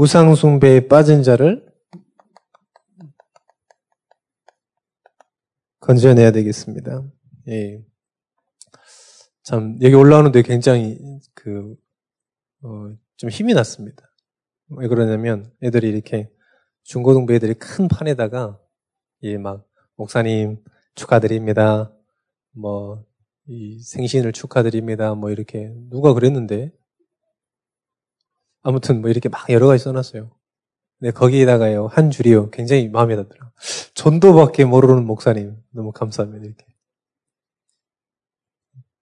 우상숭배에 빠진 자를 건져내야 되겠습니다. 예. 참, 여기 올라오는데 굉장히, 그, 어, 좀 힘이 났습니다. 왜 그러냐면, 애들이 이렇게, 중고등부 애들이 큰 판에다가, 예, 막, 목사님 축하드립니다. 뭐, 이 생신을 축하드립니다. 뭐, 이렇게, 누가 그랬는데, 아무튼 뭐 이렇게 막 여러 가지 써놨어요. 근데 거기에다가요, 한 줄이요, 굉장히 마음에 들더라. 전도밖에 모르는 목사님, 너무 감사합니다, 이렇게.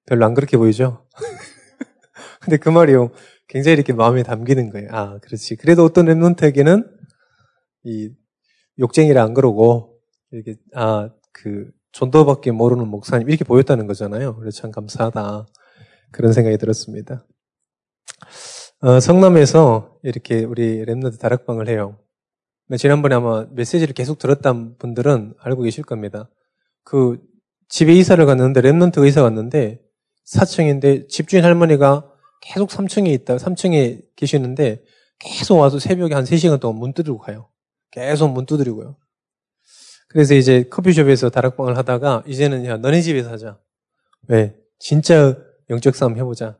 별로 안 그렇게 보이죠? 근데 그 말이요, 굉장히 이렇게 마음에 담기는 거예요. 아, 그렇지. 그래도 어떤 랩몬트에게는 이 욕쟁이라 안 그러고, 이렇게, 아, 그, 전도밖에 모르는 목사님, 이렇게 보였다는 거잖아요. 그래서 참 감사하다. 그런 생각이 들었습니다. 어, 성남에서 이렇게 우리 Remnant 다락방을 해요. 지난번에 아마 메시지를 계속 들었던 분들은 알고 계실 겁니다. 그 집에 이사를 갔는데 Remnant가 이사 갔는데 4층인데 집주인 할머니가 계속 3층에 있다, 3층에 계시는데 계속 와서 새벽에 한 3시간 동안 문 두드리고 가요. 계속 문 두드리고요. 그래서 이제 커피숍에서 다락방을 하다가 이제는 야, 너네 집에서 하자. 왜? 진짜 영적 싸움 해보자.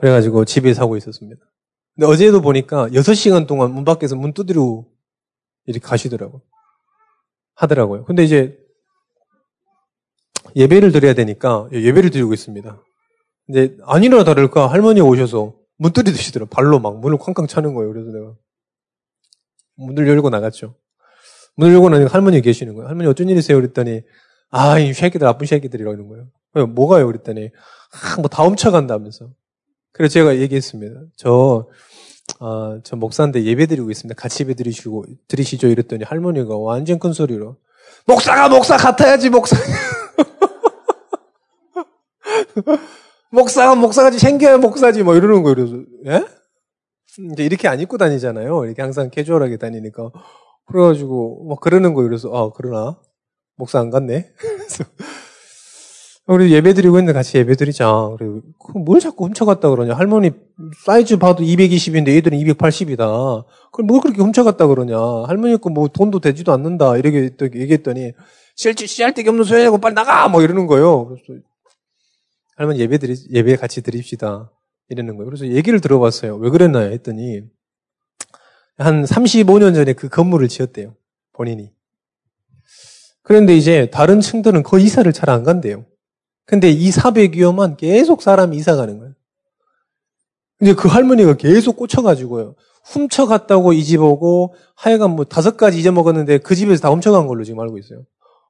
그래가지고 집에 사고 있었습니다. 근데 어제도 보니까 6시간 동안 문 밖에서 문 두드리고 이렇게 가시더라고요. 하더라고요. 근데 이제 예배를 드려야 되니까 예배를 드리고 있습니다. 근데 아니나 다를까 할머니가 오셔서 문 두드리시더라고요. 발로 막 문을 쾅쾅 차는 거예요. 그래서 내가 문을 열고 나갔죠. 문을 열고 나니까 할머니 계시는 거예요. 할머니 어쩐 일이세요? 그랬더니 아, 이 새끼들 나쁜 새끼들이라는 거예요. 뭐가요? 그랬더니 아, 뭐 다 훔쳐간다면서. 그래서 제가 얘기했습니다. 저, 아, 저 목사인데 예배 드리고 있습니다. 같이 예배 드리시고, 드리시죠? 이랬더니 할머니가 완전 큰 소리로. 목사가 목사 같아야지, 목사. 목사가 목사같이 생겨야 목사지, 뭐 이러는 거예요. 예? 이제 이렇게 안 입고 다니잖아요. 이렇게 항상 캐주얼하게 다니니까. 그래가지고, 막 그러는 거예요. 그래서, 아, 그러나? 목사 안 갔네? 우리 예배 드리고 있는데 같이 예배 드리자. 그리고 뭘 자꾸 훔쳐갔다 그러냐. 할머니 사이즈 봐도 220인데 얘들은 280이다. 그럼 뭘 그렇게 훔쳐갔다 그러냐. 할머니 거뭐 돈도 되지도 않는다. 이렇게 얘기했더니 실제 씨알데기 없는 소리하고 빨리 나가! 뭐 이러는 거예요. 그래서 할머니 예배 드리, 예배 같이 드립시다. 이러는 거예요. 그래서 얘기를 들어봤어요. 왜 그랬나요? 했더니 한 35년 전에 그 건물을 지었대요. 본인이. 그런데 이제 다른 층들은 거의 이사를 잘 안 간대요. 근데 이 400여만 계속 사람이 이사 가는 거예요. 이제 그 할머니가 계속 꽂혀가지고요. 훔쳐갔다고 이 집 오고 하여간 뭐 다섯 가지 잊어먹었는데 그 집에서 다 훔쳐간 걸로 지금 알고 있어요.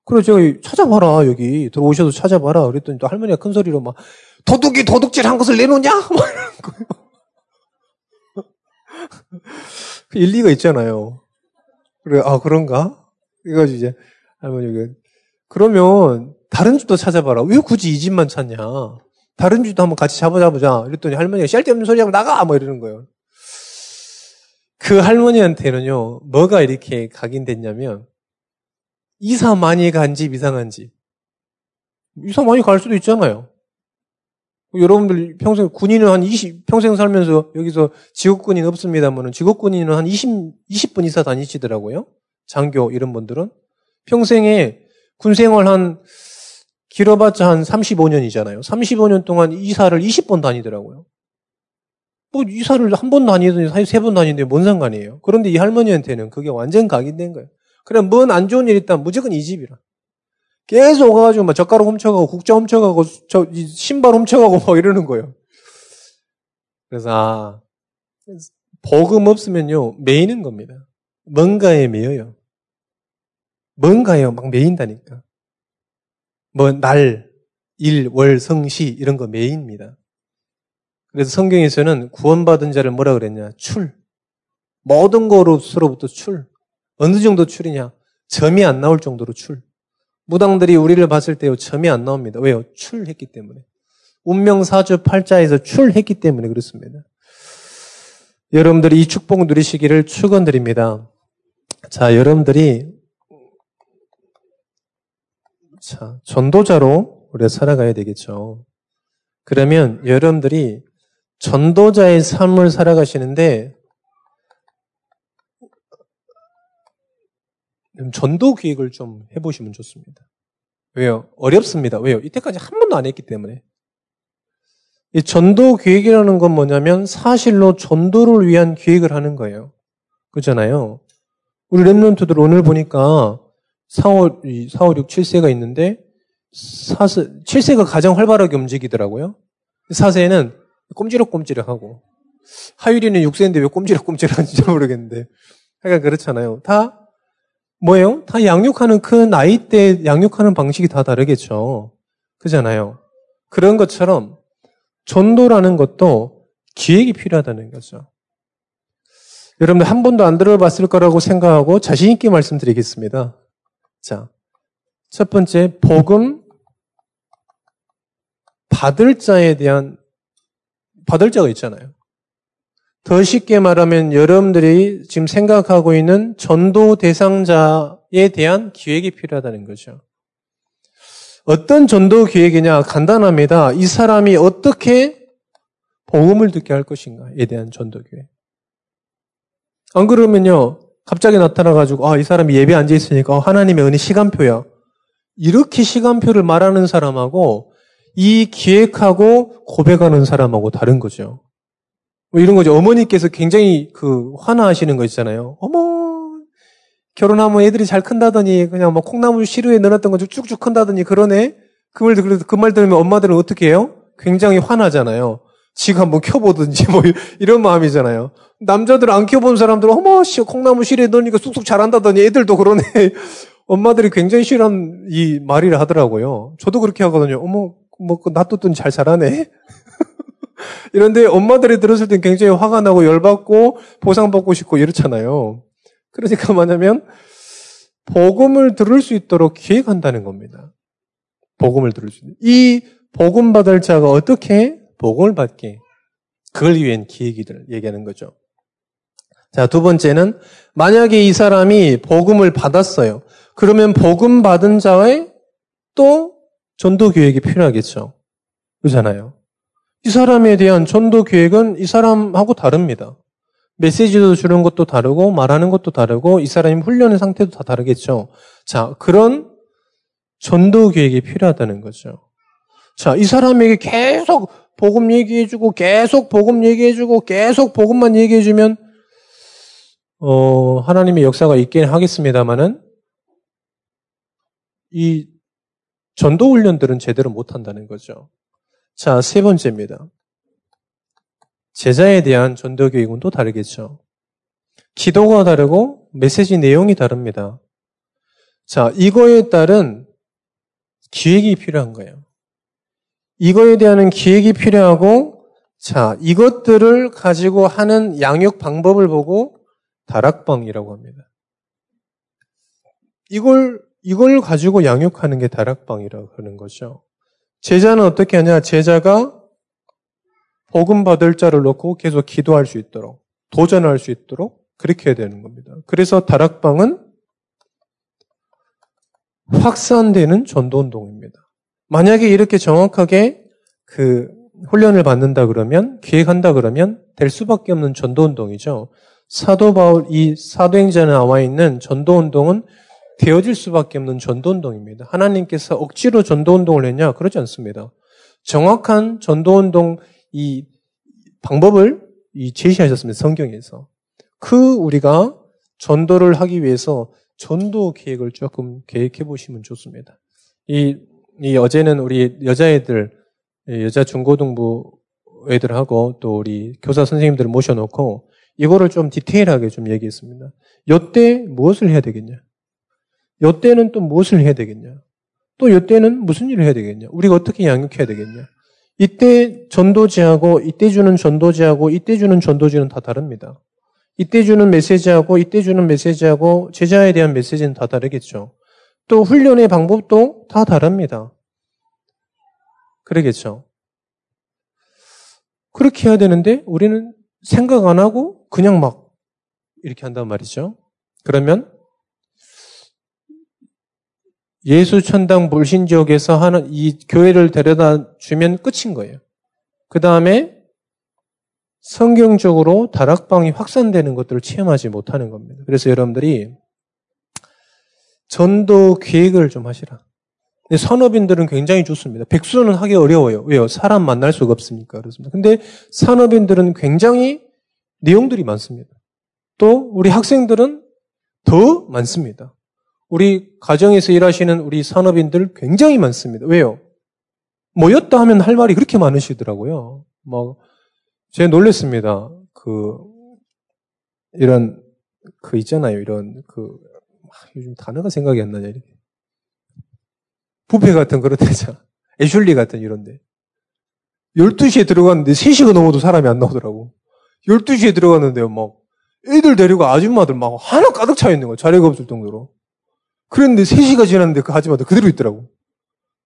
그래서 제가 찾아봐라 여기 들어오셔서 찾아봐라 그랬더니 또 할머니가 큰 소리로 막 도둑이 도둑질 한 것을 내놓냐? 막 이러는 거예요. 그 일리가 있잖아요. 그래 아 그런가? 그래가지고 이제 할머니가 그러면 다른 집도 찾아봐라. 왜 굳이 이 집만 찾냐? 다른 집도 한번 같이 잡아잡보자. 이랬더니 할머니가 짤데없는 소리 하고 나가! 뭐 이러는 거예요. 그 할머니한테는요, 뭐가 이렇게 각인됐냐면, 이사 많이 간 집, 이상한 집. 이사 많이 갈 수도 있잖아요. 여러분들 평생, 군인은 한 20, 평생 살면서 여기서 직업군인 없습니다만은 직업군인은 한 20, 20분 이사 다니시더라고요. 장교 이런 분들은. 평생에 군 생활 한 길어봤자 한 35년이잖아요. 35년 동안 이사를 20번 다니더라고요. 뭐 이사를 한 번 다니더니 세 번 다니는데 뭔 상관이에요. 그런데 이 할머니한테는 그게 완전 각인된 거예요. 그럼 뭔안 좋은 일 있다면 무조건 이 집이라. 계속 오가가지고 막 젓가락 훔쳐가고 국자 훔쳐가고 저 신발 훔쳐가고 막 이러는 거예요. 그래서 아 복음 없으면요 매이는 겁니다. 뭔가에 매여요. 뭔가요 막 매인다니까. 뭐, 날, 일, 월, 성, 시, 이런 거 매입니다. 그래서 성경에서는 구원받은 자를 뭐라 그랬냐? 출. 모든 거로서로부터 출. 어느 정도 출이냐? 점이 안 나올 정도로 출. 무당들이 우리를 봤을 때요, 점이 안 나옵니다. 왜요? 출했기 때문에. 운명 사주 팔자에서 출했기 때문에 그렇습니다. 여러분들이 이 축복 누리시기를 축원드립니다. 자, 여러분들이 자, 전도자로 우리가 살아가야 되겠죠. 그러면 여러분들이 전도자의 삶을 살아가시는데 전도 기획을 좀 해보시면 좋습니다. 왜요? 어렵습니다. 왜요? 이때까지 한 번도 안 했기 때문에. 이 전도 기획이라는 건 뭐냐면 사실로 전도를 위한 기획을 하는 거예요. 그렇잖아요. 우리 랩런트들 오늘 보니까 4, 5, 4, 5, 6, 7세가 있는데 4세, 7세가 가장 활발하게 움직이더라고요. 4세는 꼼지락꼼지락하고 하율이는 6세인데 왜 꼼지락꼼지락한지 모르겠는데 하여간 그렇잖아요. 다 뭐예요? 다 양육하는 그 나이 때 양육하는 방식이 다 다르겠죠. 그잖아요. 그런 것처럼 전도라는 것도 기획이 필요하다는 거죠. 여러분들 한 번도 안 들어봤을 거라고 생각하고 자신있게 말씀드리겠습니다. 자, 첫 번째, 복음 받을 자에 대한, 받을 자가 있잖아요. 더 쉽게 말하면 여러분들이 지금 생각하고 있는 전도 대상자에 대한 기획이 필요하다는 거죠. 어떤 전도 기획이냐? 간단합니다. 이 사람이 어떻게 복음을 듣게 할 것인가에 대한 전도 기획. 안 그러면요, 갑자기 나타나가지고, 아, 이 사람이 예배 앉아 있으니까, 어, 하나님의 은혜 시간표야. 이렇게 시간표를 말하는 사람하고, 이 기획하고 고백하는 사람하고 다른 거죠. 뭐 이런 거죠. 어머니께서 굉장히 그 화나하시는 거 있잖아요. 어머, 결혼하면 애들이 잘 큰다더니 그냥 뭐 콩나물 시루에 넣어놨던 거 쭉쭉 큰다더니 그러네? 그 말, 그 말 들으면 엄마들은 어떻게 해요? 굉장히 화나잖아요. 지가 한번 켜보든지 뭐 이런 마음이잖아요. 남자들 안 켜본 사람들은 어머 씨 콩나물 실에 넣으니까 쑥쑥 자란다더니 애들도 그러네. 엄마들이 굉장히 싫어하는 이 말이라 하더라고요. 저도 그렇게 하거든요. 어머 뭐 놔뒀더니 잘 자라네. 이런데 엄마들이 들었을 땐 굉장히 화가 나고 열받고 보상받고 싶고 이렇잖아요. 그러니까 뭐냐면 복음을 들을 수 있도록 기획한다는 겁니다. 복음을 들을 수 있는. 이 복음 받을 자가 어떻게 복음을 받게 그걸 위한 기획이들 얘기하는 거죠. 자, 두 번째는 만약에 이 사람이 복음을 받았어요. 그러면 복음 받은 자의 또 전도 계획이 필요하겠죠. 그렇잖아요. 이 사람에 대한 전도 계획은 이 사람하고 다릅니다. 메시지도 주는 것도 다르고 말하는 것도 다르고 이 사람이 훈련의 상태도 다 다르겠죠. 자, 그런 전도 계획이 필요하다는 거죠. 자, 이 사람에게 계속 복음 얘기해주고 계속 복음 얘기해주고 계속 복음만 얘기해주면 어, 하나님의 역사가 있긴 하겠습니다만은 이 전도 훈련들은 제대로 못 한다는 거죠. 자, 세 번째입니다. 제자에 대한 전도 교육은 또 다르겠죠. 기도가 다르고 메시지 내용이 다릅니다. 자, 이거에 따른 기획이 필요한 거예요. 이거에 대한 기획이 필요하고, 자, 이것들을 가지고 하는 양육 방법을 보고 다락방이라고 합니다. 이걸, 이걸 가지고 양육하는 게 다락방이라고 하는 거죠. 제자는 어떻게 하냐? 제자가 복음 받을 자를 놓고 계속 기도할 수 있도록, 도전할 수 있도록 그렇게 해야 되는 겁니다. 그래서 다락방은 확산되는 전도 운동입니다. 만약에 이렇게 정확하게 그 훈련을 받는다 그러면, 기획한다 그러면 될 수밖에 없는 전도 운동이죠. 사도 바울, 이 사도행전에 나와 있는 전도 운동은 되어질 수밖에 없는 전도 운동입니다. 하나님께서 억지로 전도 운동을 했냐? 그러지 않습니다. 정확한 전도 운동 이 방법을 이 제시하셨습니다. 성경에서. 그 우리가 전도를 하기 위해서 전도 계획을 조금 계획해 보시면 좋습니다. 이, 이 어제는 우리 여자애들, 여자 중고등부 애들하고 또 우리 교사 선생님들을 모셔놓고 이거를 좀 디테일하게 좀 얘기했습니다. 요때 무엇을 해야 되겠냐? 요때는 또 무엇을 해야 되겠냐? 또 요때는 무슨 일을 해야 되겠냐? 우리가 어떻게 양육해야 되겠냐? 이때 전도지하고 이때 주는 전도지하고 이때 주는 전도지는 다 다릅니다. 이때 주는 메시지하고 이때 주는 메시지하고 제자에 대한 메시지는 다 다르겠죠. 또 훈련의 방법도 다 다릅니다. 그러겠죠. 그렇게 해야 되는데 우리는 생각 안 하고 그냥 막 이렇게 한단 말이죠. 그러면 예수 천당 불신 지역에서 하는 이 교회를 데려다 주면 끝인 거예요. 그 다음에 성경적으로 다락방이 확산되는 것들을 체험하지 못하는 겁니다. 그래서 여러분들이 전도 계획을 좀 하시라. 산업인들은 굉장히 좋습니다. 백수는 하기 어려워요. 왜요? 사람 만날 수가 없으니까 그렇습니다. 근데 산업인들은 굉장히 내용들이 많습니다. 또 우리 학생들은 더 많습니다. 우리 가정에서 일하시는 우리 산업인들 굉장히 많습니다. 왜요? 모였다 하면 할 말이 그렇게 많으시더라고요. 막, 제가 놀랬습니다. 그, 이런, 그 있잖아요. 이런, 그, 요즘 단어가 생각이 안 나냐, 이렇게. 부페 같은 그런 데잖아. 애슐리 같은 이런데. 12시에 들어갔는데 3시가 넘어도 사람이 안 나오더라고. 12시에 들어갔는데요, 막, 애들 데리고 아줌마들 막 하나 가득 차 있는 거야. 자리가 없을 정도로. 그랬는데 3시가 지났는데 그 아줌마들 그대로 있더라고.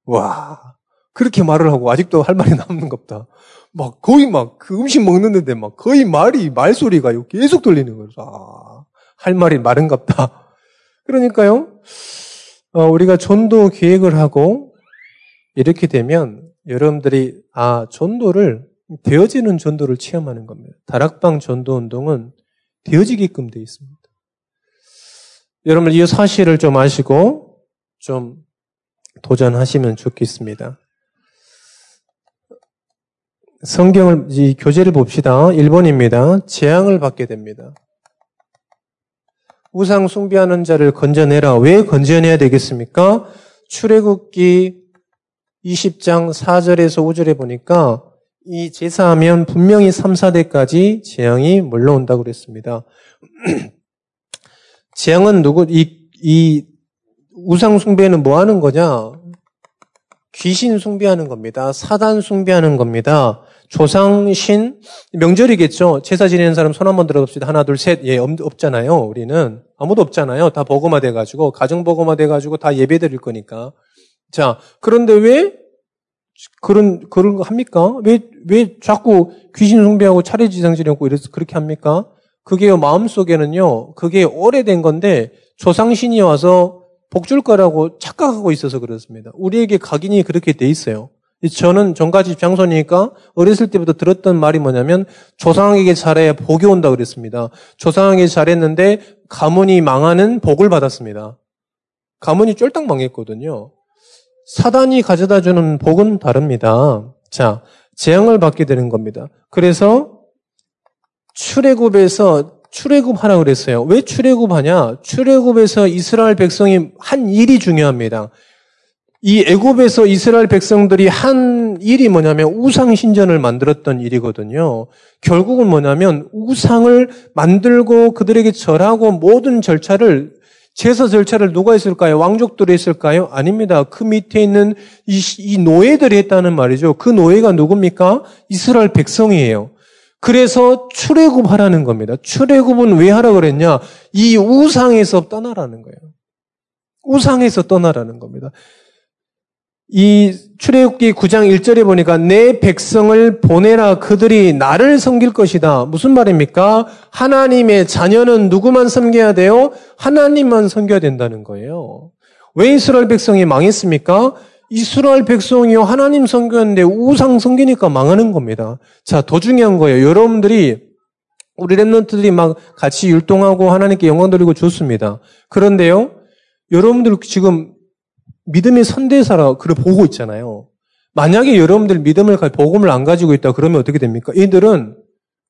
와, 그렇게 말을 하고 아직도 할 말이 남는 겁다. 막 거의 막 그 음식 먹는 데 막 거의 말이, 말소리가 계속 들리는 거예요. 아, 할 말이 마른갑다. 그러니까요, 어, 우리가 전도 계획을 하고 이렇게 되면 여러분들이 아 전도를 되어지는 전도를 체험하는 겁니다. 다락방 전도 운동은 되어지게끔 되어 있습니다. 여러분 이 사실을 좀 아시고 좀 도전하시면 좋겠습니다. 성경을 이 교재를 봅시다. 1번입니다. 재앙을 받게 됩니다. 우상 숭배하는 자를 건져내라. 왜 건져내야 되겠습니까? 출애굽기 20장 4절에서 5절에 보니까 이 제사하면 분명히 3, 4대까지 재앙이 물러온다고 그랬습니다. 재앙은 누구, 이, 이 우상 숭배는 뭐 하는 거냐? 귀신 숭배하는 겁니다. 사단 숭배하는 겁니다. 조상신 명절이겠죠. 제사 지내는 사람 손 한번 들어봅시다. 하나, 둘, 셋. 예, 없잖아요. 우리는 아무도 없잖아요. 다 버거마 돼 가지고 가정 버거마 돼 가지고 다 예배 드릴 거니까. 자, 그런데 왜 그런 그런 거 합니까? 왜왜 자꾸 귀신 숭배하고 차례 지상지려고 이래서 그렇게 합니까? 그게요 마음 속에는요 그게 오래된 건데 조상신이 와서 복줄 거라고 착각하고 있어서 그렇습니다. 우리에게 각인이 그렇게 돼 있어요. 저는 전가집 장손이니까 어렸을 때부터 들었던 말이 뭐냐면 조상에게 잘해야 복이 온다 그랬습니다. 조상에게 잘했는데 가문이 망하는 복을 받았습니다. 가문이 쫄딱 망했거든요. 사단이 가져다 주는 복은 다릅니다. 자, 재앙을 받게 되는 겁니다. 그래서 출애굽에서 출애굽하라 그랬어요. 왜 출애굽하냐? 출애굽에서 이스라엘 백성이 한 일이 중요합니다. 이 애굽에서 이스라엘 백성들이 한 일이 뭐냐면 우상 신전을 만들었던 일이거든요. 결국은 뭐냐면 우상을 만들고 그들에게 절하고 모든 절차를 제사 절차를 누가 했을까요? 왕족들이 했을까요? 아닙니다. 그 밑에 있는 이, 이 노예들이 했다는 말이죠. 그 노예가 누굽니까? 이스라엘 백성이에요. 그래서 출애굽하라는 겁니다. 출애굽은 왜 하라 그랬냐? 이 우상에서 떠나라는 거예요. 우상에서 떠나라는 겁니다. 이 출애굽기 9장 1절에 보니까 내 백성을 보내라 그들이 나를 섬길 것이다. 무슨 말입니까? 하나님의 자녀는 누구만 섬겨야 돼요? 하나님만 섬겨야 된다는 거예요. 왜 이스라엘 백성이 망했습니까? 이스라엘 백성이요 하나님 섬겼는데 우상 섬기니까 망하는 겁니다. 자, 더 중요한 거예요. 여러분들이 우리 랩런트들이 막 같이 율동하고 하나님께 영광 돌리고 좋습니다. 그런데요, 여러분들 지금 믿음의 선대사라 그를 보고 있잖아요. 만약에 여러분들 믿음을 복음을 안 가지고 있다 그러면 어떻게 됩니까? 얘들은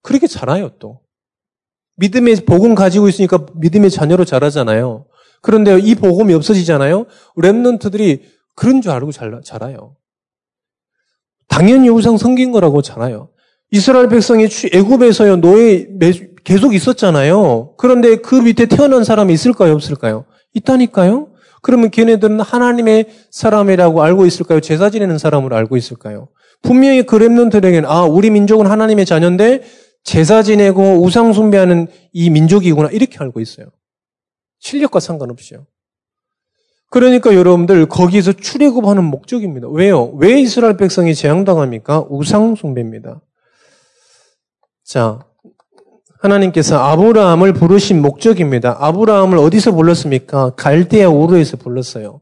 그렇게 자라요 또. 믿음의 복음 가지고 있으니까 믿음의 자녀로 자라잖아요. 그런데 이 복음이 없어지잖아요. 랩런트들이 그런 줄 알고 자라요. 당연히 우상 성긴 거라고 자라요. 이스라엘 백성이 애굽에서요 노예 계속 있었잖아요. 그런데 그 밑에 태어난 사람이 있을까요, 없을까요? 있다니까요. 그러면 걔네들은 하나님의 사람이라고 알고 있을까요? 제사 지내는 사람으로 알고 있을까요? 분명히 그 랩런트에게는 아 우리 민족은 하나님의 자녀인데 제사 지내고 우상 숭배하는 이 민족이구나 이렇게 알고 있어요. 실력과 상관없이요. 그러니까 여러분들 거기서 출애굽하는 목적입니다. 왜요? 왜 이스라엘 백성이 재앙당합니까? 우상 숭배입니다. 자, 하나님께서 아브라함을 부르신 목적입니다. 아브라함을 어디서 불렀습니까? 갈대아 우르에서 불렀어요.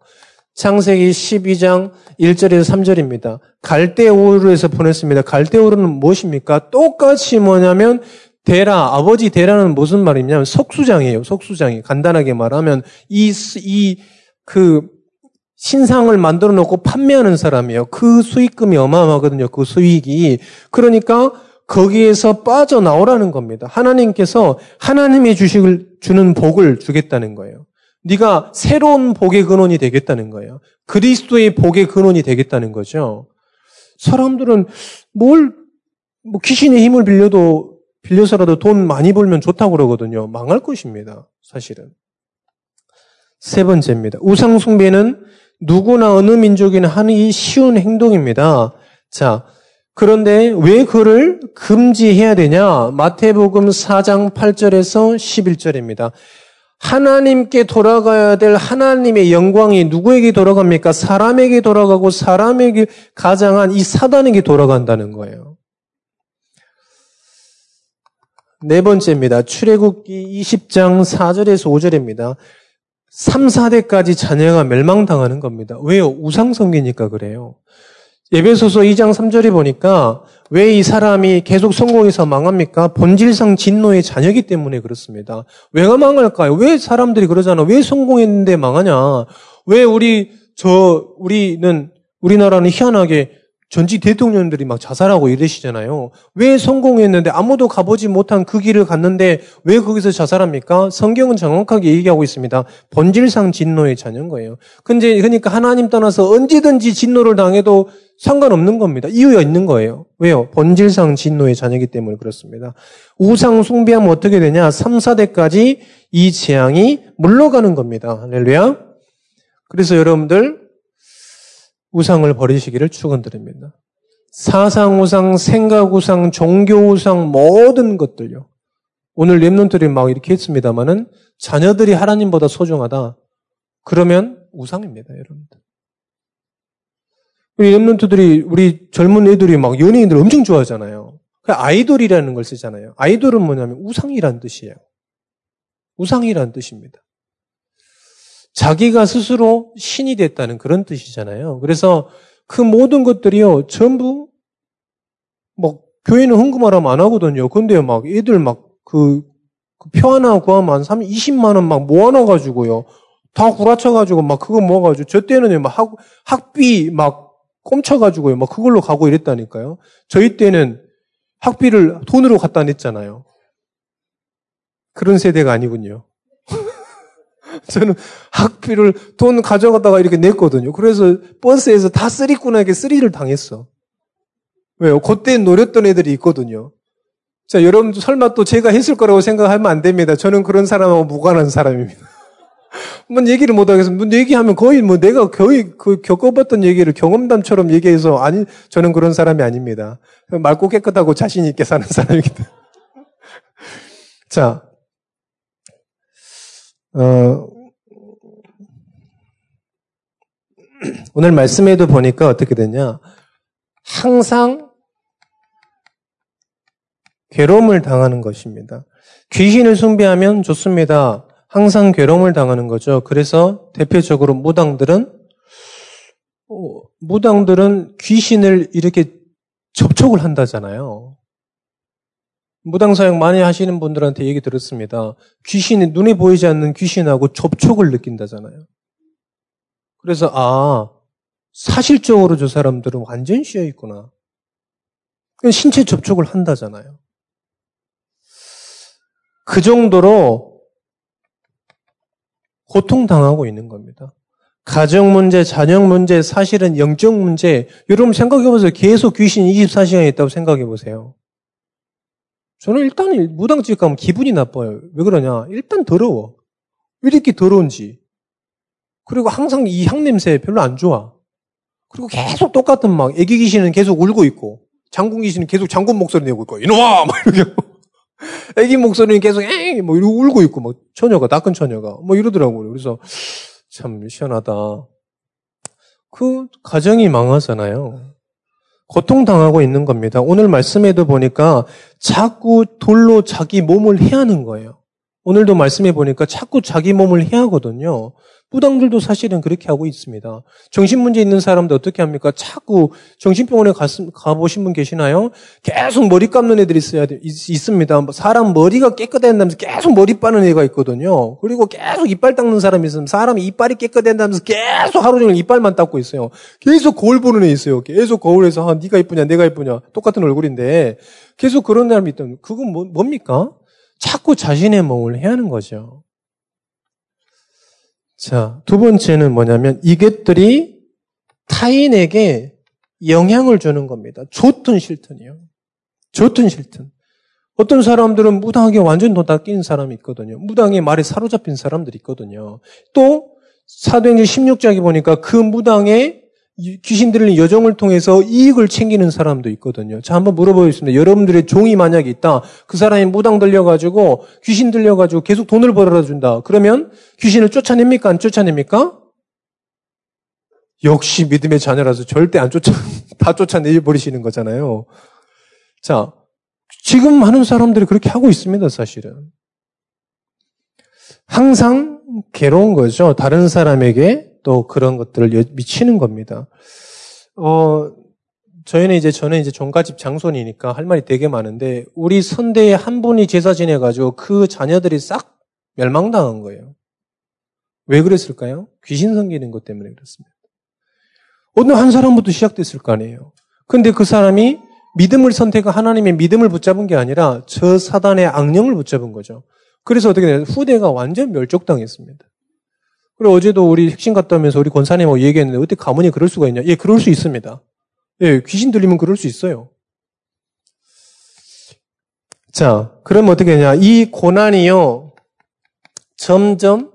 창세기 12장 1절에서 3절입니다. 갈대오르에서 보냈습니다. 갈대오르는 무엇입니까? 똑같이 뭐냐면 데라, 아버지 데라는 무슨 말이냐면 석수장이에요. 석수장이. 간단하게 말하면 이, 이, 그, 신상을 만들어 놓고 판매하는 사람이에요. 그 수익금이 어마어마하거든요. 그 수익이. 그러니까 거기에서 빠져나오라는 겁니다. 하나님께서 하나님의 주식을 주는 복을 주겠다는 거예요. 네가 새로운 복의 근원이 되겠다는 거예요. 그리스도의 복의 근원이 되겠다는 거죠. 사람들은 뭘, 뭐 귀신의 힘을 빌려도, 빌려서라도 돈 많이 벌면 좋다고 그러거든요. 망할 것입니다. 사실은. 세 번째입니다. 우상 숭배는 누구나 어느 민족이나 하기 쉬운 행동입니다. 자, 그런데 왜 그를 금지해야 되냐? 마태복음 4장 8절에서 11절입니다. 하나님께 돌아가야 될 하나님의 영광이 누구에게 돌아갑니까? 사람에게 돌아가고 사람에게 가장한 이 사단에게 돌아간다는 거예요. 네 번째입니다. 출애굽기 20장 4절에서 5절입니다. 3, 4대까지 자녀가 멸망당하는 겁니다. 왜요? 우상성기니까 그래요. 예배소서 2장 3절에 보니까 왜 이 사람이 계속 성공해서 망합니까? 본질상 진노의 자녀기 때문에 그렇습니다. 왜가 망할까요? 왜 사람들이 그러잖아. 왜 성공했는데 망하냐? 왜 우리 저 우리는 우리나라는 희한하게 전직 대통령들이 막 자살하고 이러시잖아요. 왜 성공했는데 아무도 가보지 못한 그 길을 갔는데 왜 거기서 자살합니까? 성경은 정확하게 얘기하고 있습니다. 본질상 진노의 자녀인 거예요. 근데 그러니까 하나님 떠나서 언제든지 진노를 당해도 상관없는 겁니다. 이유가 있는 거예요. 왜요? 본질상 진노의 자녀이기 때문에 그렇습니다. 우상 숭배하면 어떻게 되냐? 3, 4대까지 이 재앙이 물러가는 겁니다. 할렐루야. 그래서 여러분들 우상을 버리시기를 축원드립니다. 사상 우상, 생각 우상, 종교 우상 모든 것들요. 오늘 랩런들이 막 이렇게 했습니다만은 자녀들이 하나님보다 소중하다. 그러면 우상입니다, 여러분들. 우리 랩런트들이 우리 젊은 애들이 막 연예인들 엄청 좋아하잖아요. 그 아이돌이라는 걸 쓰잖아요. 아이돌은 뭐냐면 우상이란 뜻이에요. 우상이란 뜻입니다. 자기가 스스로 신이 됐다는 그런 뜻이잖아요. 그래서 그 모든 것들이요, 전부, 뭐, 교회는 헌금하라면 안 하거든요. 근데 막 애들 막 그 그표 하나 구하면 한 3, 20만원 막 모아놔가지고요. 다 구라쳐가지고 막 그거 모아가지고 저 때는 막 학, 학비 막 꼼쳐가지고요. 막 그걸로 가고 이랬다니까요. 저희 때는 학비를 돈으로 갖다 냈잖아요. 그런 세대가 아니군요. 저는 학비를 돈 가져가다가 이렇게 냈거든요. 그래서 버스에서 다 쓰리꾼에게 쓰리를 당했어. 왜요? 그때 노렸던 애들이 있거든요. 자, 여러분도 설마 또 제가 했을 거라고 생각하면 안 됩니다. 저는 그런 사람하고 무관한 사람입니다. 뭐 얘기를 못 하겠어. 뭐 얘기하면 거의 뭐 내가 거의 그 겪어봤던 얘기를 경험담처럼 얘기해서 아니 저는 그런 사람이 아닙니다. 맑고 깨끗하고 자신 있게 사는 사람이기 때문에. 자, 어, 오늘 말씀에도 보니까 어떻게 되냐. 항상 괴로움을 당하는 것입니다. 귀신을 숭배하면 좋습니다. 항상 괴로움을 당하는 거죠. 그래서 대표적으로 무당들은 어, 무당들은 귀신을 이렇게 접촉을 한다잖아요. 무당 사역 많이 하시는 분들한테 얘기 들었습니다. 귀신이 눈에 보이지 않는 귀신하고 접촉을 느낀다잖아요. 그래서 아 사실적으로 저 사람들은 완전 쉬어 있구나. 신체 접촉을 한다잖아요. 그 정도로 고통당하고 있는 겁니다. 가정 문제, 자녀 문제, 사실은 영적 문제. 여러분 생각해 보세요. 계속 귀신 24시간이 있다고 생각해 보세요. 저는 일단 무당집 가면 기분이 나빠요. 왜 그러냐? 일단 더러워. 왜 이렇게 더러운지. 그리고 항상 이 향냄새 별로 안 좋아. 그리고 계속 똑같은 막 애기 귀신은 계속 울고 있고 장군 귀신은 계속 장군 목소리 내고 있고 이놈아 막 이렇게 애기 목소리는 계속 에뭐 이러고 울고 있고 막 처녀가 낯큰 처녀가 뭐 이러더라고요. 그래서 참 시원하다. 그 가정이 망하잖아요. 고통당하고 있는 겁니다. 오늘 말씀에도 보니까 자꾸 돌로 자기 몸을 해하는 거예요. 오늘도 말씀해 보니까 자꾸 자기 몸을 해하거든요. 무당들도 사실은 그렇게 하고 있습니다. 정신문제 있는 사람들 어떻게 합니까? 자꾸 정신병원에 가, 가보신 분 계시나요? 계속 머리 감는 애들이 있어야 돼, 있, 습니다 사람 머리가 깨끗해진다면서 계속 머리 빠는 애가 있거든요. 그리고 계속 이빨 닦는 사람이 있으면 사람이 이빨이 깨끗해진다면서 계속 하루 종일 이빨만 닦고 있어요. 계속 거울 보는 애 있어요. 계속 거울에서 아, 네가 이쁘냐 내가 이쁘냐 똑같은 얼굴인데 계속 그런 사람이 있다면 그건 뭐, 뭡니까? 자꾸 자신의 몸을 해야 하는 거죠. 자, 두 번째는 뭐냐면 이것들이 타인에게 영향을 주는 겁니다. 좋든 싫든이요. 좋든 싫든. 어떤 사람들은 무당하게 완전 도닦인 사람이 있거든요. 무당의 말에 사로잡힌 사람들이 있거든요. 또 사도행전 16장에 보니까 그 무당의 귀신 들린 여정을 통해서 이익을 챙기는 사람도 있거든요. 자, 한번 물어보겠습니다. 여러분들의 종이 만약에 있다. 그 사람이 무당 들려가지고, 귀신 들려가지고 계속 돈을 벌어다 준다. 그러면 귀신을 쫓아냅니까? 안 쫓아냅니까? 역시 믿음의 자녀라서 절대 안 쫓아, 다 쫓아내버리시는 거잖아요. 자, 지금 많은 사람들이 그렇게 하고 있습니다, 사실은. 항상 괴로운 거죠. 다른 사람에게 또 그런 것들을 미치는 겁니다. 어, 저희는 이제 저는 이제 종가집 장손이니까 할 말이 되게 많은데 우리 선대에 한 분이 제사 지내가지고 그 자녀들이 싹 멸망당한 거예요. 왜 그랬을까요? 귀신 섬기는 것 때문에 그렇습니다. 어느 한 사람부터 시작됐을 거 아니에요. 근데 그 사람이 믿음을 선택한 하나님의 믿음을 붙잡은 게 아니라 저 사단의 악령을 붙잡은 거죠. 그래서 어떻게 되냐 후대가 완전 멸족당했습니다. 그리고 어제도 우리 핵심 갔다 오면서 우리 권사님하고 얘기했는데 어떻게 가문이 그럴 수가 있냐? 예, 그럴 수 있습니다. 예, 귀신 들리면 그럴 수 있어요. 자, 그러면 어떻게 되냐? 이 고난이요, 점점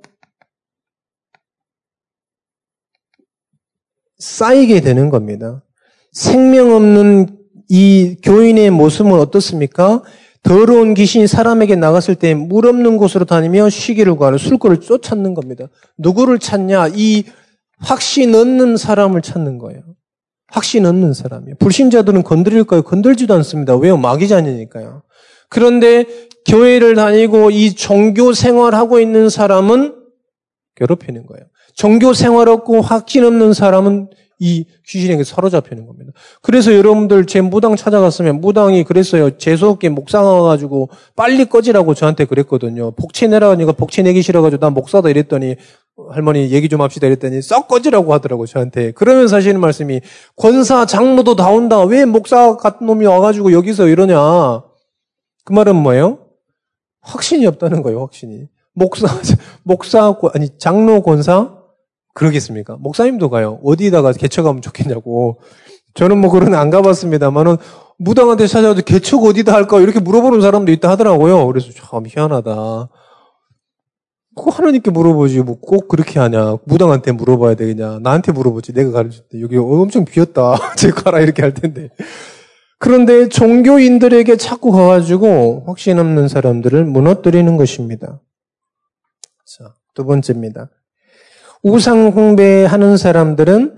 쌓이게 되는 겁니다. 생명 없는 이 교인의 모습은 어떻습니까? 더러운 귀신이 사람에게 나갔을 때 물 없는 곳으로 다니며 쉬기를 구하는 술꾼을 쫓았는 겁니다. 누구를 찾냐? 이 확신 없는 사람을 찾는 거예요. 확신 없는 사람이에요. 불신자들은 건드릴까요? 건들지도 않습니다. 왜요? 마귀자녀니까요. 그런데 교회를 다니고 이 종교 생활하고 있는 사람은 괴롭히는 거예요. 종교 생활 없고 확신 없는 사람은 이 귀신에게 사로잡히는 겁니다. 그래서 여러분들 제 무당 찾아갔으면 무당이 그랬어요. 재수없게 목상 와가지고 빨리 꺼지라고 저한테 그랬거든요. 복치 내라니까 복치 내기 싫어가지고 나 목사다 이랬더니 할머니 얘기 좀 합시다 이랬더니 썩 꺼지라고 하더라고 저한테. 그러면서 하시는 말씀이 권사 장로도 다 온다. 왜 목사 같은 놈이 와가지고 여기서 이러냐. 그 말은 뭐예요? 확신이 없다는 거예요. 확신이. 목사 목사 아니 장로 권사 그러겠습니까? 목사님도 가요. 어디다가 개척하면 좋겠냐고. 저는 뭐 그런 안 가봤습니다만은 무당한테 찾아와도 개척 어디다 할까 이렇게 물어보는 사람도 있다 하더라고요. 그래서 참 희한하다. 꼭 하나님께 물어보지 뭐 꼭 그렇게 하냐. 무당한테 물어봐야 되겠냐. 나한테 물어보지. 내가 가르칠 때 여기 엄청 비었다. 제 가라 이렇게 할 텐데. 그런데 종교인들에게 자꾸 가가지고 확신 없는 사람들을 무너뜨리는 것입니다. 자, 두 번째입니다. 우상 숭배하는 사람들은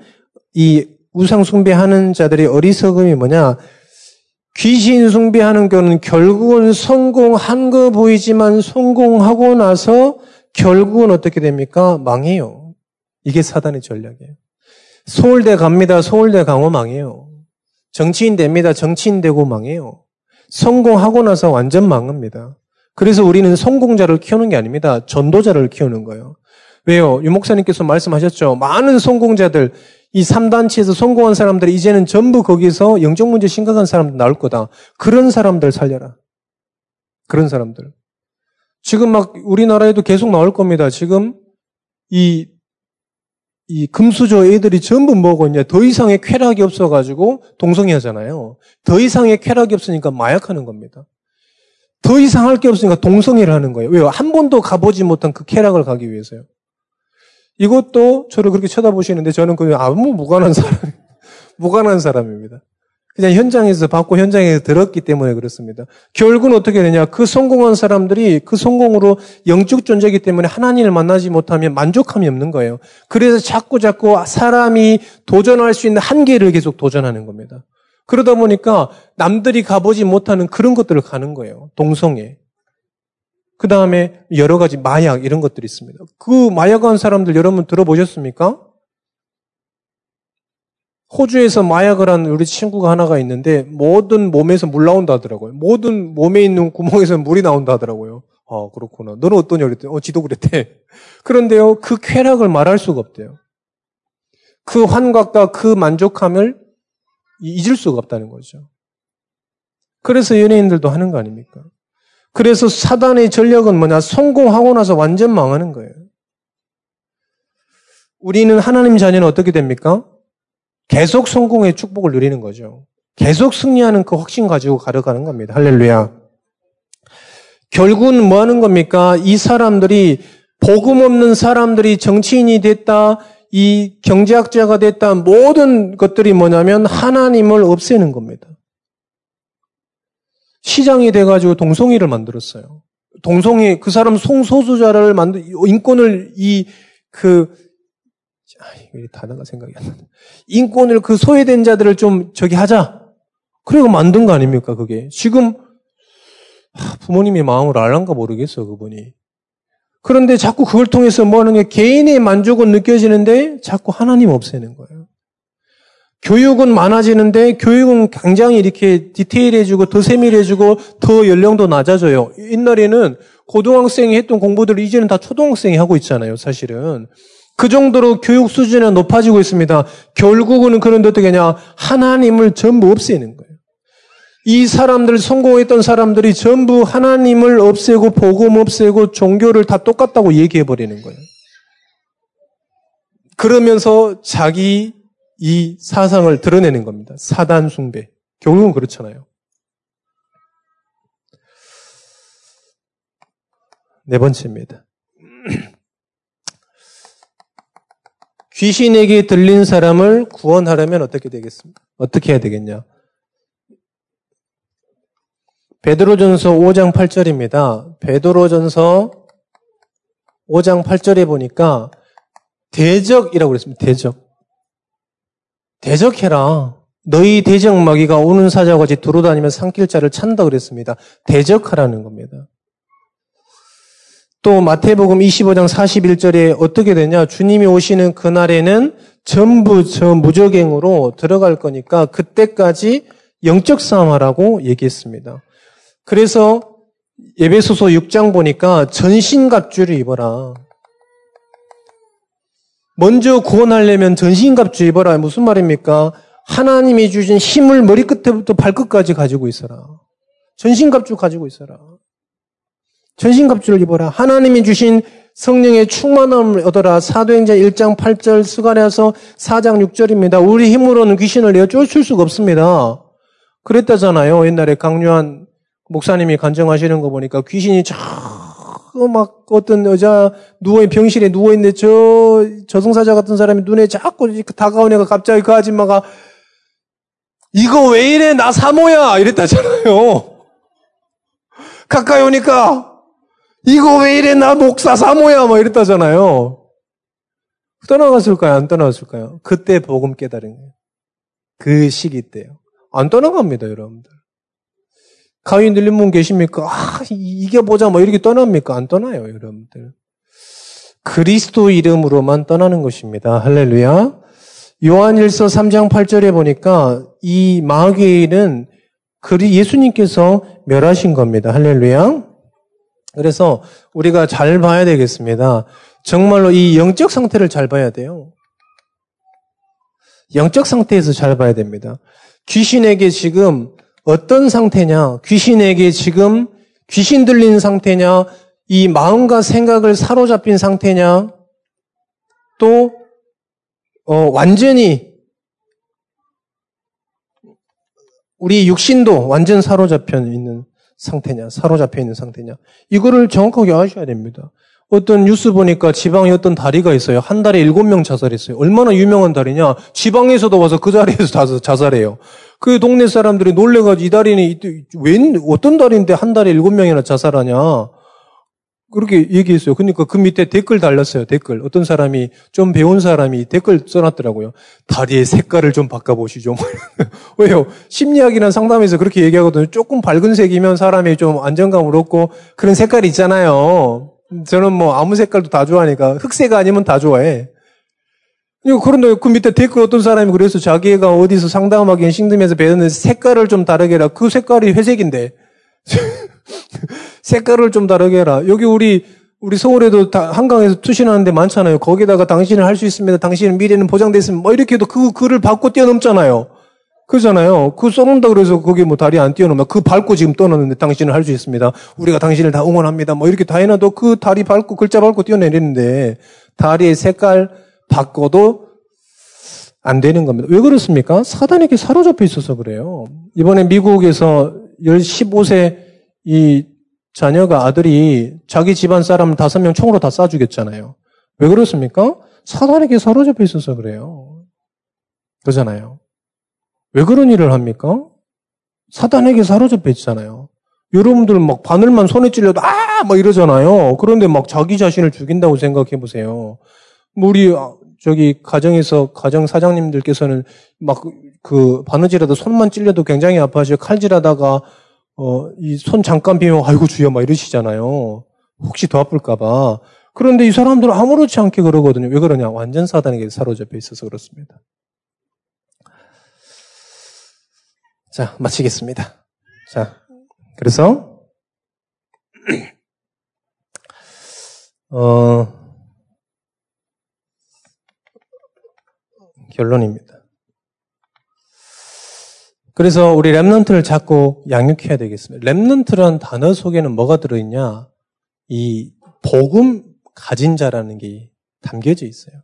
이 우상 숭배하는 자들의 어리석음이 뭐냐? 귀신 숭배하는 경우는 결국은 성공한 거 보이지만 성공하고 나서 결국은 어떻게 됩니까? 망해요. 이게 사단의 전략이에요. 서울대 갑니다. 서울대 강호 망해요. 정치인 됩니다. 정치인 되고 망해요. 성공하고 나서 완전 망합니다. 그래서 우리는 성공자를 키우는 게 아닙니다. 전도자를 키우는 거예요. 왜요? 유 목사님께서 말씀하셨죠. 많은 성공자들, 이 3단체에서 성공한 사람들이 이제는 전부 거기서 영적 문제 심각한 사람들 나올 거다. 그런 사람들 살려라. 그런 사람들. 지금 막 우리나라에도 계속 나올 겁니다. 지금 이, 이 금수저 애들이 전부 뭐고 있냐. 더 이상의 쾌락이 없어가지고 동성애 하잖아요. 더 이상의 쾌락이 없으니까 마약하는 겁니다. 더 이상 할 게 없으니까 동성애를 하는 거예요. 왜요? 한 번도 가보지 못한 그 쾌락을 가기 위해서요. 이것도 저를 그렇게 쳐다보시는데 저는 그냥 아무 무관한 사람, 무관한 사람입니다. 그냥 현장에서 받고 현장에서 들었기 때문에 그렇습니다. 결국은 어떻게 되냐? 그 성공한 사람들이 그 성공으로 영적 존재이기 때문에 하나님을 만나지 못하면 만족함이 없는 거예요. 그래서 자꾸 자꾸 사람이 도전할 수 있는 한계를 계속 도전하는 겁니다. 그러다 보니까 남들이 가보지 못하는 그런 것들을 가는 거예요. 동성애. 그 다음에 여러 가지 마약 이런 것들이 있습니다. 그 마약한 사람들 여러분 들어보셨습니까? 호주에서 마약을 한 우리 친구가 하나가 있는데 모든 몸에서 물 나온다 하더라고요. 모든 몸에 있는 구멍에서 물이 나온다 하더라고요. 아, 그렇구나. 너는 어떠냐 그랬더니, 어, 지도 그랬대. 그런데요, 그 쾌락을 말할 수가 없대요. 그 환각과 그 만족함을 잊을 수가 없다는 거죠. 그래서 연예인들도 하는 거 아닙니까? 그래서 사단의 전력은 뭐냐? 성공하고 나서 완전 망하는 거예요. 우리는 하나님 자녀는 어떻게 됩니까? 계속 성공의 축복을 누리는 거죠. 계속 승리하는 그 확신 가지고 가려가는 겁니다. 할렐루야. 결국은 뭐 하는 겁니까? 이 사람들이 복음 없는 사람들이 정치인이 됐다, 이 경제학자가 됐다, 모든 것들이 뭐냐면 하나님을 없애는 겁니다. 시장이 돼가지고 동성애를 만들었어요. 동성애, 그 사람 송소수자를 만들, 인권을 이, 그, 왜 단어가 생각이 안 나네. 인권을 그 소외된 자들을 좀 저기 하자. 그리고 만든 거 아닙니까, 그게. 지금, 부모님의 마음을 알란가 모르겠어, 그분이. 그런데 자꾸 그걸 통해서 뭐 하는 게 개인의 만족은 느껴지는데 자꾸 하나님 없애는 거예요. 교육은 많아지는데 교육은 굉장히 이렇게 디테일해지고 더 세밀해지고 더 연령도 낮아져요. 옛날에는 고등학생이 했던 공부들을 이제는 다 초등학생이 하고 있잖아요, 사실은. 그 정도로 교육 수준이 높아지고 있습니다. 결국은 그런데 어떻게 하냐? 하나님을 전부 없애는 거예요. 이 사람들, 성공했던 사람들이 전부 하나님을 없애고 복음 없애고 종교를 다 똑같다고 얘기해버리는 거예요. 그러면서 자기 이 사상을 드러내는 겁니다. 사단 숭배. 결국은 그렇잖아요. 네 번째입니다. 귀신에게 들린 사람을 구원하려면 어떻게 되겠습니까? 어떻게 해야 되겠냐? 베드로전서 5장 8절입니다. 베드로전서 5장 8절에 보니까 대적이라고 그랬습니다. 대적. 대적해라. 너희 대적 마귀가 오는 사자와 같이 두루다니며 산길자를 찬다 그랬습니다. 대적하라는 겁니다. 또 마태복음 25장 41절에 어떻게 되냐? 주님이 오시는 그날에는 전부 저 무적행으로 들어갈 거니까 그때까지 영적 싸움하라고 얘기했습니다. 그래서 예배소서 6장 보니까 전신갑주를 입어라. 먼저 구원하려면 전신갑주 입어라. 무슨 말입니까? 하나님이 주신 힘을 머리끝부터 발끝까지 가지고 있어라. 전신갑주 가지고 있어라. 전신갑주를 입어라. 하나님이 주신 성령의 충만함을 얻어라. 사도행전 1장 8절 스가랴서 4장 6절입니다. 우리 힘으로는 귀신을 내어 쫓을 수가 없습니다. 그랬다잖아요. 옛날에 강요한 목사님이 간증하시는 거 보니까 귀신이 쫙막 어떤 여자 누워 병실에 누워 있는데 저 저승사자 같은 사람이 눈에 자꾸 다가온 애가 갑자기 그 아줌마가 이거 왜 이래 나 사모야 이랬다잖아요. 가까이 오니까 이거 왜 이래 나 목사 사모야 막 이랬다잖아요. 떠나갔을까요? 안 떠나갔을까요? 그때 복음 깨달은 거예요. 그 시기 때요. 안 떠나갑니다, 여러분들. 가위 늘린 분 계십니까? 아, 이겨보자, 뭐 이렇게 떠납니까? 안 떠나요, 여러분들. 그리스도 이름으로만 떠나는 것입니다. 할렐루야. 요한일서 3장 8절에 보니까 이 마귀는 그리 예수님께서 멸하신 겁니다. 할렐루야. 그래서 우리가 잘 봐야 되겠습니다. 정말로 이 영적 상태를 잘 봐야 돼요. 영적 상태에서 잘 봐야 됩니다. 귀신에게 지금 어떤 상태냐? 귀신에게 지금 귀신 들린 상태냐? 이 마음과 생각을 사로잡힌 상태냐? 또 어, 완전히 우리 육신도 완전 사로잡혀 있는 상태냐? 사로잡혀 있는 상태냐? 이거를 정확하게 아셔야 됩니다. 어떤 뉴스 보니까 지방에 어떤 다리가 있어요. 한 달에 일곱 명 자살했어요. 얼마나 유명한 다리냐? 지방에서도 와서 그 자리에서 자살해요. 그 동네 사람들이 놀래가지고 이 다리는 왜 어떤 다리인데 한 달에 일곱 명이나 자살하냐? 그렇게 얘기했어요. 그러니까 그 밑에 댓글 달렸어요. 댓글. 어떤 사람이 좀 배운 사람이 댓글 써놨더라고요. 다리의 색깔을 좀 바꿔보시죠. 왜요? 심리학이나 상담에서 그렇게 얘기하거든요. 조금 밝은 색이면 사람이 좀 안정감을 얻고 그런 색깔이 있잖아요. 저는 뭐 아무 색깔도 다 좋아하니까 흑색 아니면 다 좋아해. 그런데 그 밑에 댓글 어떤 사람이 그래서 자기가 어디서 상담하기 신림에서 배웠는데 색깔을 좀 다르게 해라. 그 색깔이 회색인데. 색깔을 좀 다르게 해라. 여기 우리, 우리 서울에도 한강에서 투신하는 데 많잖아요. 거기다가 당신은 할 수 있습니다. 당신은 미래는 보장되어 있습니다. 뭐 이렇게 해도 그 글을 밟고 뛰어넘잖아요. 그잖아요. 그 써놓는다 그래서 거기 뭐 다리 안 뛰어넘어. 그 밟고 지금 떠났는데 당신은 할 수 있습니다. 우리가 당신을 다 응원합니다. 뭐 이렇게 다 해놔도 그 다리 밟고 글자 밟고 뛰어내리는데 다리의 색깔 바꿔도 안 되는 겁니다. 왜 그렇습니까? 사단에게 사로잡혀 있어서 그래요. 이번에 미국에서 15세 이 자녀가 아들이 자기 집안 사람 다섯 명 총으로 다 쏴주겠잖아요. 왜 그렇습니까? 사단에게 사로잡혀 있어서 그래요. 그러잖아요. 왜 그런 일을 합니까? 사단에게 사로잡혀 있잖아요. 여러분들 막 바늘만 손에 찔려도 아! 막 이러잖아요. 그런데 막 자기 자신을 죽인다고 생각해 보세요. 뭐 우리 저기 가정에서 가정 사장님들께서는 막 그 바느질하다 손만 찔려도 굉장히 아파하시고 칼질하다가 어 이 손 잠깐 비면 아이고 주여 막 이러시잖아요. 혹시 더 아플까봐. 그런데 이 사람들은 아무렇지 않게 그러거든요. 왜 그러냐? 완전 사단에게 사로잡혀 있어서 그렇습니다. 자, 마치겠습니다. 자, 그래서, 어, 결론입니다. 그래서 우리 Remnant를 자꾸 양육해야 되겠습니다. Remnant라는 단어 속에는 뭐가 들어있냐? 이 복음 가진 자라는 게 담겨져 있어요.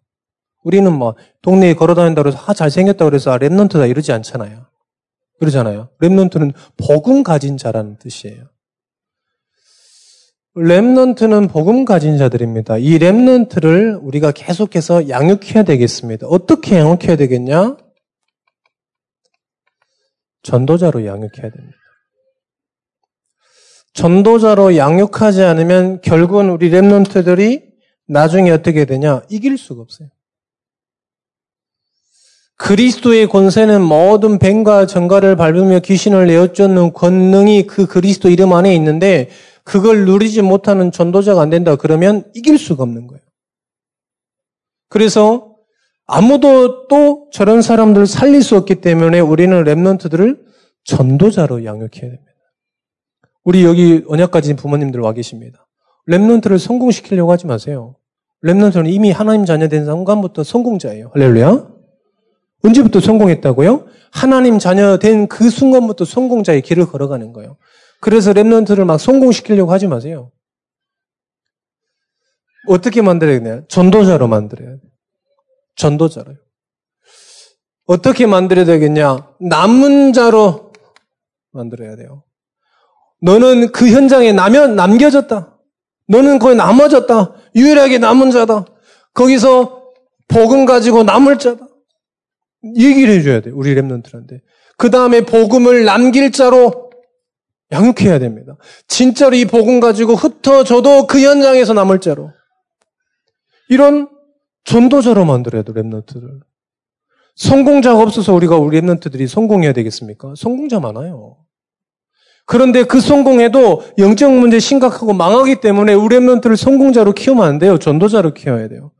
우리는 뭐 동네에 걸어다닌다고 해서 아 잘생겼다 그래서 아, Remnant다 이러지 않잖아요. 그러잖아요. Remnant는 복음 가진 자라는 뜻이에요. Remnant는 복음 가진 자들입니다. 이 Remnant를 우리가 계속해서 양육해야 되겠습니다. 어떻게 양육해야 되겠냐? 전도자로 양육해야 됩니다. 전도자로 양육하지 않으면 결국은 우리 랩넌트들이 나중에 어떻게 되냐? 이길 수가 없어요. 그리스도의 권세는 모든 뱀과 전가를 밟으며 귀신을 내어쫓는 권능이 그 그리스도 이름 안에 있는데 그걸 누리지 못하는 전도자가 안 된다 그러면 이길 수가 없는 거예요. 그래서 아무도 또 저런 사람들을 살릴 수 없기 때문에 우리는 Remnant들을 전도자로 양육해야 됩니다. 우리 여기 언약까지 부모님들 와 계십니다. Remnant를 성공시키려고 하지 마세요. Remnant는 이미 하나님 자녀 된 순간부터 성공자예요. 할렐루야. 언제부터 성공했다고요? 하나님 자녀 된 그 순간부터 성공자의 길을 걸어가는 거예요. 그래서 Remnant를 막 성공시키려고 하지 마세요. 어떻게 만들어야 되냐? 전도자로 만들어야 돼. 전도자로요. 어떻게 만들어야 되겠냐? 남은 자로 만들어야 돼요. 너는 그 현장에 나면 남겨졌다. 너는 거의 남아졌다. 유일하게 남은 자다. 거기서 복음 가지고 남을 자다. 얘기를 해줘야 돼. 우리 랩런트한테. 그 다음에 복음을 남길 자로 양육해야 됩니다. 진짜로 이 복음 가지고 흩어져도 그 현장에서 남을 자로. 이런 전도자로 만들어야 돼, 랩런트를. 성공자가 없어서 우리가 우리 랩런트들이 성공해야 되겠습니까? 성공자 많아요. 그런데 그 성공해도 영적 문제 심각하고 망하기 때문에 우리 랩런트를 성공자로 키우면 안 돼요. 전도자로 키워야 돼요.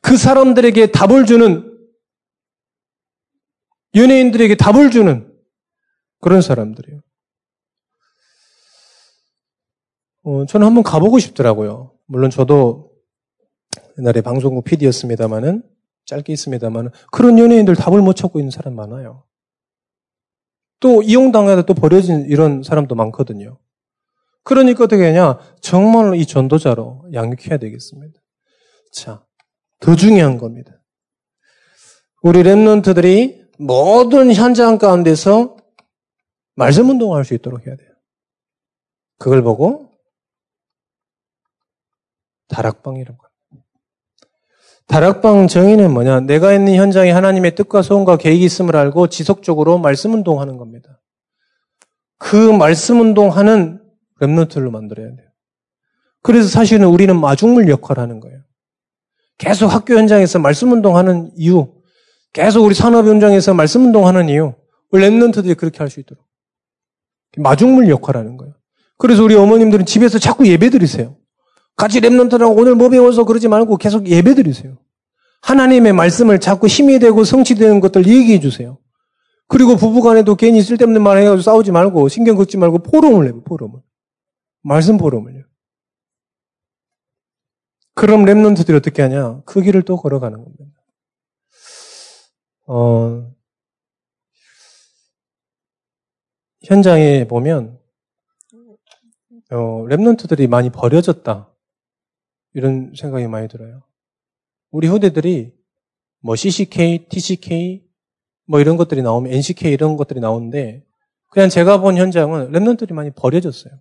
그 사람들에게 답을 주는 연예인들에게 답을 주는 그런 사람들이에요. 어, 저는 한번 가보고 싶더라고요. 물론 저도 옛날에 방송국 PD였습니다만은 짧게 있습니다만은 그런 연예인들 답을 못 찾고 있는 사람 많아요. 또 이용당하다 또 버려진 이런 사람도 많거든요. 그러니까 어떻게 하냐? 정말로 이 전도자로 양육해야 되겠습니다. 자, 더 중요한 겁니다. 우리 랩런트들이 모든 현장 가운데서 말씀 운동할 수 있도록 해야 돼요. 그걸 보고 다락방이라고 합니다. 다락방 정의는 뭐냐? 내가 있는 현장에 하나님의 뜻과 소원과 계획이 있음을 알고 지속적으로 말씀 운동하는 겁니다. 그 말씀 운동하는 랩노트를 만들어야 돼요. 그래서 사실은 우리는 마중물 역할을 하는 거예요. 계속 학교 현장에서 말씀 운동하는 이유, 계속 우리 산업 현장에서 말씀 운동하는 이유, Remnant들이 그렇게 할 수 있도록. 마중물 역할을 하는 거예요. 그래서 우리 어머님들은 집에서 자꾸 예배 드리세요. 같이 Remnant랑 오늘 뭐 배워서 그러지 말고 계속 예배 드리세요. 하나님의 말씀을 자꾸 힘이 되고 성취되는 것들 얘기해 주세요. 그리고 부부간에도 괜히 쓸데없는 말 해가지고 싸우지 말고 신경 긁지 말고 포럼을 내고 포럼을. 말씀 포럼을요. 그럼 랩런트들이 어떻게 하냐? 그 길을 또 걸어가는 겁니다. 어, 현장에 보면 어, 랩런트들이 많이 버려졌다. 이런 생각이 많이 들어요. 우리 후대들이 뭐 CCK, TCK 뭐 이런 것들이 나오면 NCK 이런 것들이 나오는데 그냥 제가 본 현장은 랩런트들이 많이 버려졌어요.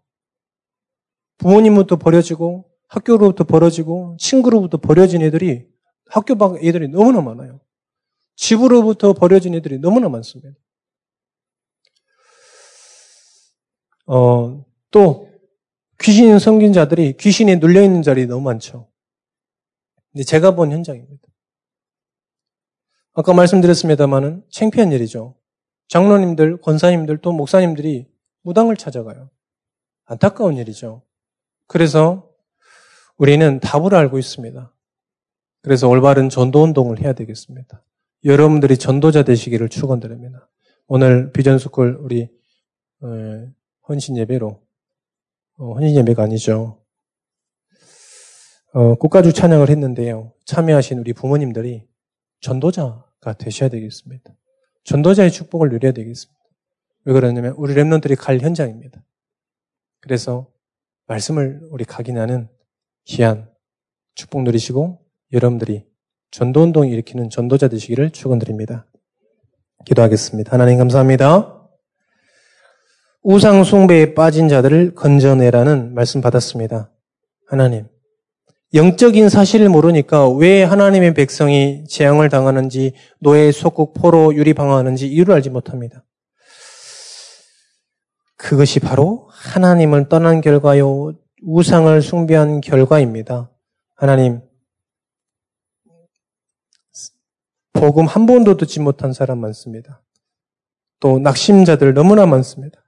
부모님부터 버려지고 학교로부터 버려지고 친구로부터 버려진 애들이 학교 밖 애들이 너무나 많아요. 집으로부터 버려진 애들이 너무나 많습니다. 어, 또 귀신 섬긴 자들이 귀신에 눌려 있는 자리 너무 많죠. 근데 제가 본 현장입니다. 아까 말씀드렸습니다만은 창피한 일이죠. 장로님들, 권사님들, 또 목사님들이 무당을 찾아가요. 안타까운 일이죠. 그래서 우리는 답을 알고 있습니다. 그래서 올바른 전도 운동을 해야 되겠습니다. 여러분들이 전도자 되시기를 축원드립니다. 오늘 비전스쿨 우리 어, 헌신 예배로 어, 헌신 예배가 아니죠. 어, 국가주 찬양을 했는데요. 참여하신 우리 부모님들이 전도자가 되셔야 되겠습니다. 전도자의 축복을 누려야 되겠습니다. 왜 그러냐면 우리 랩런들이 갈 현장입니다. 그래서 말씀을 우리 각인하는 귀한 축복 누리시고 여러분들이 전도운동 일으키는 전도자 되시기를 축원드립니다. 기도하겠습니다. 하나님 감사합니다. 우상 숭배에 빠진 자들을 건져내라는 말씀 받았습니다. 하나님. 영적인 사실을 모르니까 왜 하나님의 백성이 재앙을 당하는지 노예 속국 포로 유리방황하는지 이유를 알지 못합니다. 그것이 바로 하나님을 떠난 결과요 우상을 숭배한 결과입니다. 하나님 복음 한 번도 듣지 못한 사람 많습니다. 또 낙심자들 너무나 많습니다.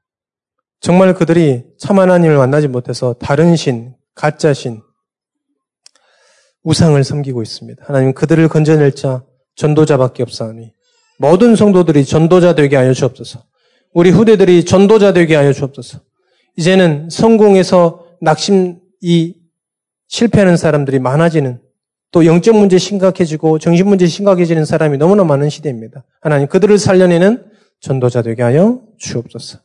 정말 그들이 참 하나님을 만나지 못해서 다른 신, 가짜 신, 우상을 섬기고 있습니다. 하나님 그들을 건져낼 자 전도자밖에 없사오니 모든 성도들이 전도자 되게 하여 주옵소서. 우리 후대들이 전도자 되게 하여 주옵소서. 이제는 성공해서 낙심 이 실패하는 사람들이 많아지는 또 영적 문제 심각해지고 정신 문제 심각해지는 사람이 너무나 많은 시대입니다. 하나님 그들을 살려내는 전도자 되게 하여 주옵소서.